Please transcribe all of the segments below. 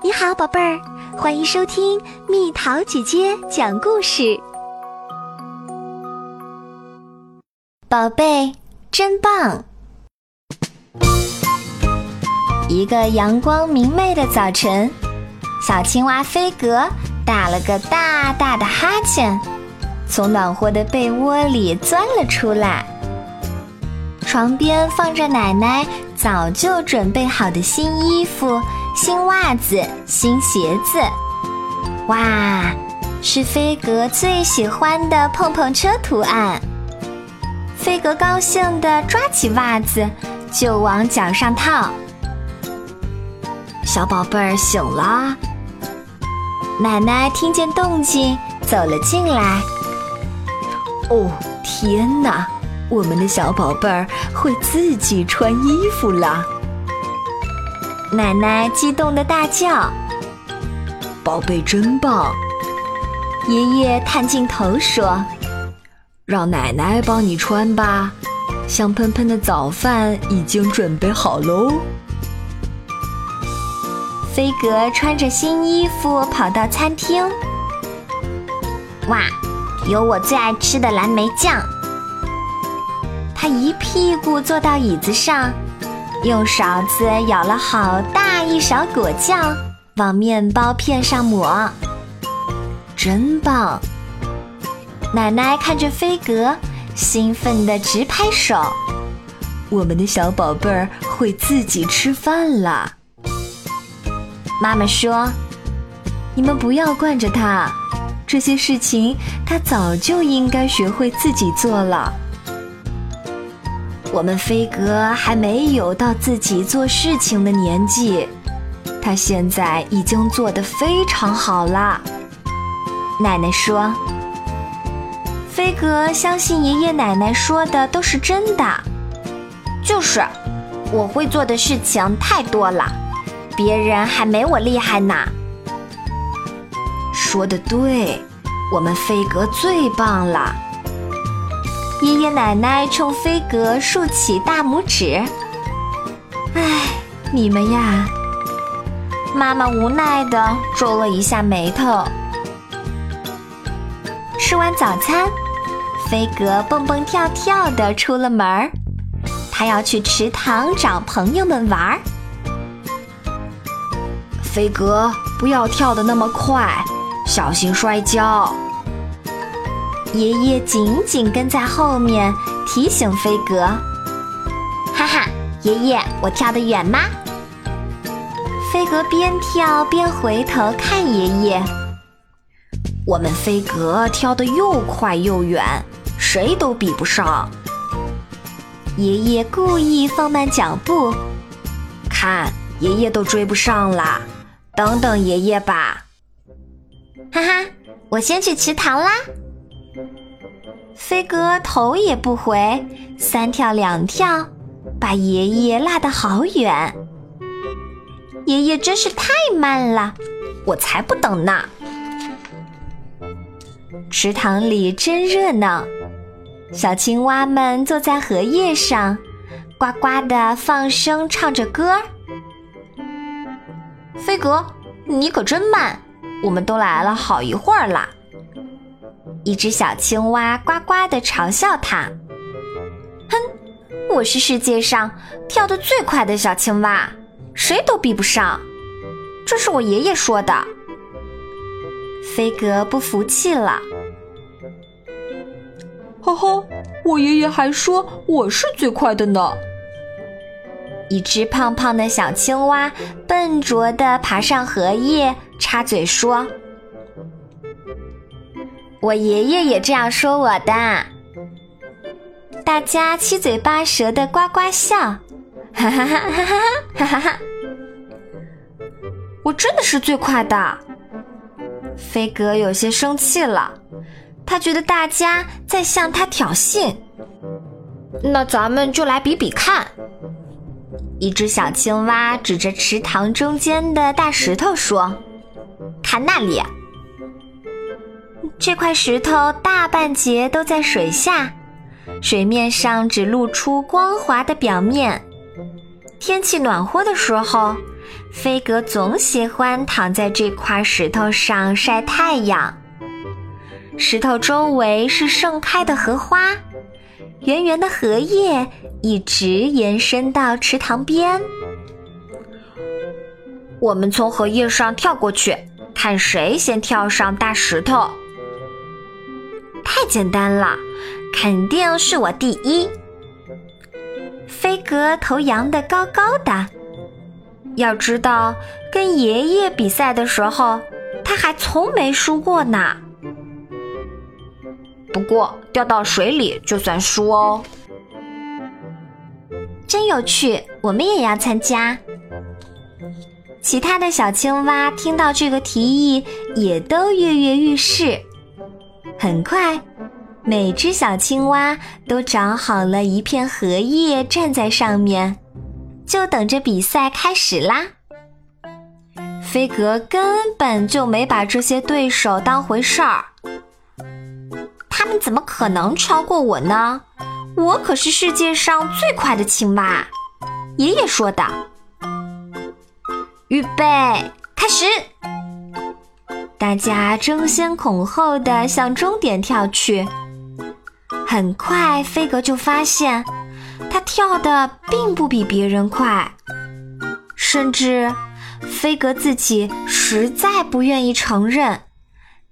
你好，宝贝儿，欢迎收听蜜桃姐姐讲故事。宝贝真棒！一个阳光明媚的早晨，小青蛙飞格打了个大大的哈欠，从暖和的被窝里钻了出来。床边放着奶奶早就准备好的新衣服。新袜子，新鞋子，哇，是飞格最喜欢的碰碰车图案。飞格高兴地抓起袜子就往脚上套。小宝贝儿醒了，奶奶听见动静走了进来。哦，天哪，我们的小宝贝儿会自己穿衣服了。奶奶激动的大叫：“宝贝真棒！”爷爷探镜头说：“让奶奶帮你穿吧，香喷喷的早饭已经准备好喽。”飞格穿着新衣服跑到餐厅，哇，有我最爱吃的蓝莓酱！他一屁股坐到椅子上。用勺子舀了好大一勺果酱，往面包片上抹，真棒！奶奶看着飞格，兴奋地直拍手。我们的小宝贝儿会自己吃饭了。妈妈说：“你们不要惯着他，这些事情他早就应该学会自己做了。”我们飞格还没有到自己做事情的年纪，他现在已经做得非常好了。奶奶说：“飞格相信爷爷奶奶说的都是真的。”就是，我会做的事情太多了，别人还没我厉害呢。说的对，我们飞格最棒了。爷爷奶奶冲飞格竖起大拇指。唉，你们呀！妈妈无奈的皱了一下眉头。吃完早餐，飞格蹦蹦跳跳的出了门儿，他要去池塘找朋友们玩儿。飞格，不要跳的那么快，小心摔跤。爷爷紧紧跟在后面，提醒飞格：“哈哈，爷爷，我跳得远吗？”飞格边跳边回头看爷爷。我们飞格跳得又快又远，谁都比不上。爷爷故意放慢脚步，看，爷爷都追不上了。等等爷爷吧。哈哈，我先去池塘啦。飞哥头也不回，三跳两跳，把爷爷拉得好远。爷爷真是太慢了，我才不等呢。池塘里真热闹，小青蛙们坐在荷叶上，呱呱的放声唱着歌。飞哥，你可真慢，我们都来了好一会儿了。一只小青蛙呱呱地嘲笑它：“哼，我是世界上跳得最快的小青蛙，谁都比不上。这是我爷爷说的。”飞格不服气了：“哈哈，我爷爷还说我是最快的呢。”一只胖胖的小青蛙笨拙地爬上荷叶，插嘴说。我爷爷也这样说我的。大家七嘴八舌的呱呱笑，哈哈哈哈哈哈哈哈哈！我真的是最快的。飞哥有些生气了，他觉得大家在向他挑衅。那咱们就来比比看。一只小青蛙指着池塘中间的大石头说：“看那里。”这块石头大半截都在水下，水面上只露出光滑的表面。天气暖和的时候，飞格总喜欢躺在这块石头上晒太阳。石头周围是盛开的荷花，圆圆的荷叶一直延伸到池塘边。我们从荷叶上跳过去，看谁先跳上大石头。太简单了，肯定是我第一。飞格头扬得高高的。要知道，跟爷爷比赛的时候，他还从没输过呢。不过掉到水里就算输哦，真有趣！我们也要参加。其他的小青蛙听到这个提议，也都跃跃欲试。很快，每只小青蛙都找好了一片荷叶，站在上面，就等着比赛开始啦。飞格根本就没把这些对手当回事儿。他们怎么可能超过我呢？我可是世界上最快的青蛙。爷爷说的。预备，开始！大家争先恐后的向终点跳去。很快，飞格就发现，他跳的并不比别人快，甚至飞格自己实在不愿意承认。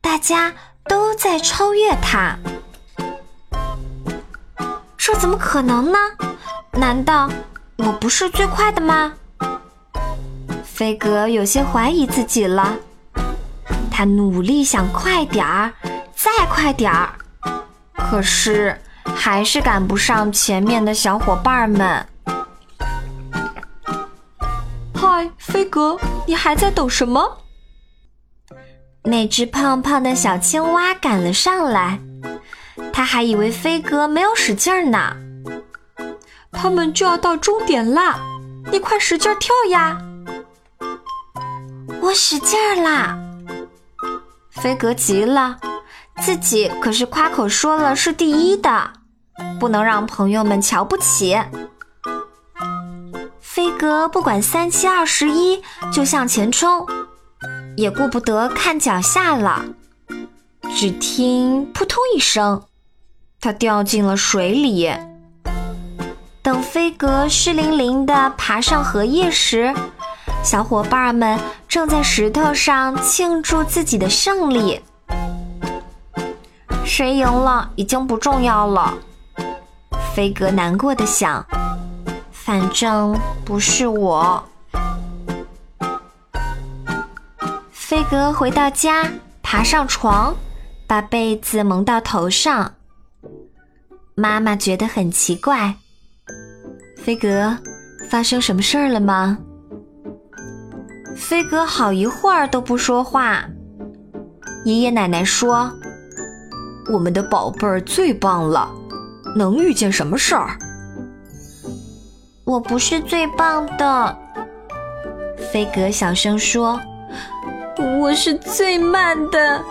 大家。都在超越他，这怎么可能呢？难道我不是最快的吗？飞格有些怀疑自己了，他努力想快点儿，再快点儿，可是还是赶不上前面的小伙伴们。嗨，飞哥，你还在等什么？那只胖胖的小青蛙赶了上来，他还以为飞哥没有使劲儿呢。他们就要到终点啦，你快使劲跳呀！我使劲儿啦！飞哥急了，自己可是夸口说了是第一的，不能让朋友们瞧不起。飞哥不管三七二十一，就向前冲。也顾不得看脚下了，只听扑通一声，他掉进了水里。等飞格湿淋淋的爬上荷叶时，小伙伴们正在石头上庆祝自己的胜利。谁赢了已经不重要了，飞格难过的想，反正不是我。飞格回到家，爬上床，把被子蒙到头上。妈妈觉得很奇怪：“飞格，发生什么事儿了吗？”飞格好一会儿都不说话。爷爷奶奶说：“我们的宝贝儿最棒了，能遇见什么事儿？”我不是最棒的，飞格小声说。我是最慢的，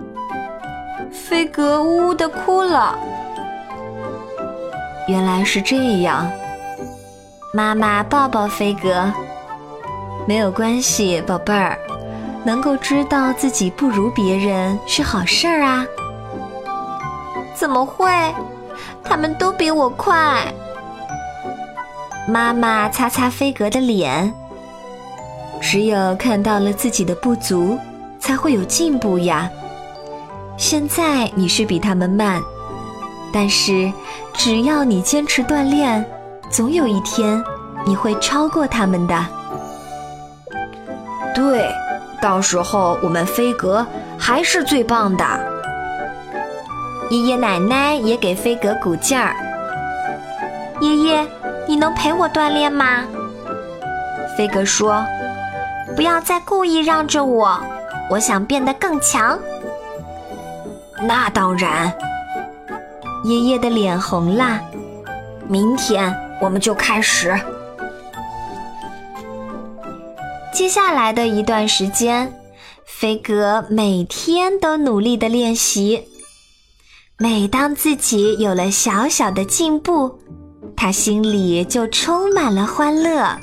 飞格呜呜的哭了。原来是这样，妈妈抱抱飞格，没有关系，宝贝儿，能够知道自己不如别人是好事儿啊。怎么会？他们都比我快。妈妈擦擦飞格的脸。只有看到了自己的不足，才会有进步呀。现在你是比他们慢，但是只要你坚持锻炼，总有一天你会超过他们的。对，到时候我们飞格还是最棒的。爷爷奶奶也给飞格鼓劲儿。爷爷，你能陪我锻炼吗？飞格说。不要再故意让着我，我想变得更强。那当然，爷爷的脸红了。明天我们就开始。接下来的一段时间，飞格每天都努力的练习。每当自己有了小小的进步，他心里就充满了欢乐。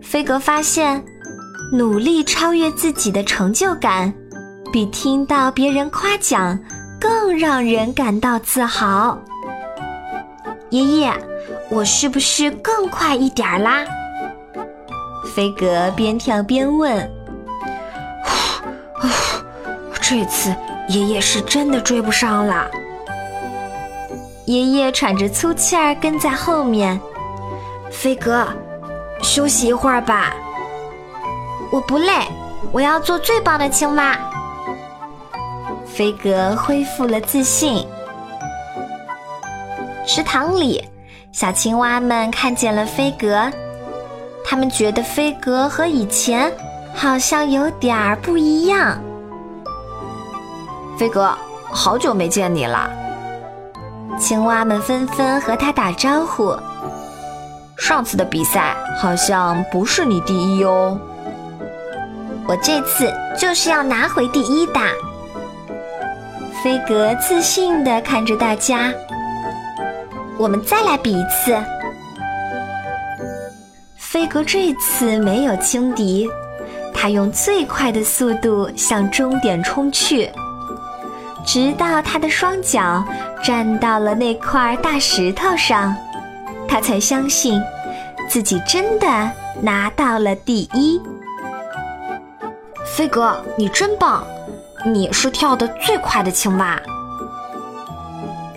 飞格发现，努力超越自己的成就感，比听到别人夸奖更让人感到自豪。爷爷，我是不是更快一点啦？飞格边跳边问。这次爷爷是真的追不上了。爷爷喘着粗气儿跟在后面。飞哥，休息一会儿吧。我不累，我要做最棒的青蛙。飞格恢复了自信。池塘里，小青蛙们看见了飞格，他们觉得飞格和以前好像有点儿不一样。飞格，好久没见你了。青蛙们纷纷和他打招呼。上次的比赛好像不是你第一哦。我这次就是要拿回第一的。飞格自信地看着大家。我们再来比一次。飞格这次没有轻敌，他用最快的速度向终点冲去。直到他的双脚站到了那块大石头上，他才相信自己真的拿到了第一。飞哥，你真棒！你是跳得最快的青蛙。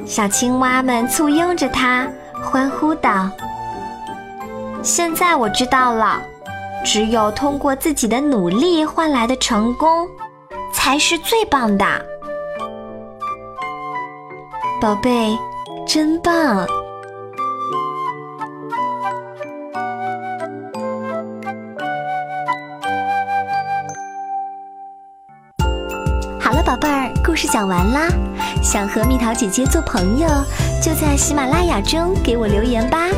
小青蛙们簇拥着他，欢呼道：“现在我知道了，只有通过自己的努力换来的成功，才是最棒的。”宝贝，真棒！好了，宝贝儿，故事讲完啦。想和蜜桃姐姐做朋友，就在喜马拉雅中给我留言吧。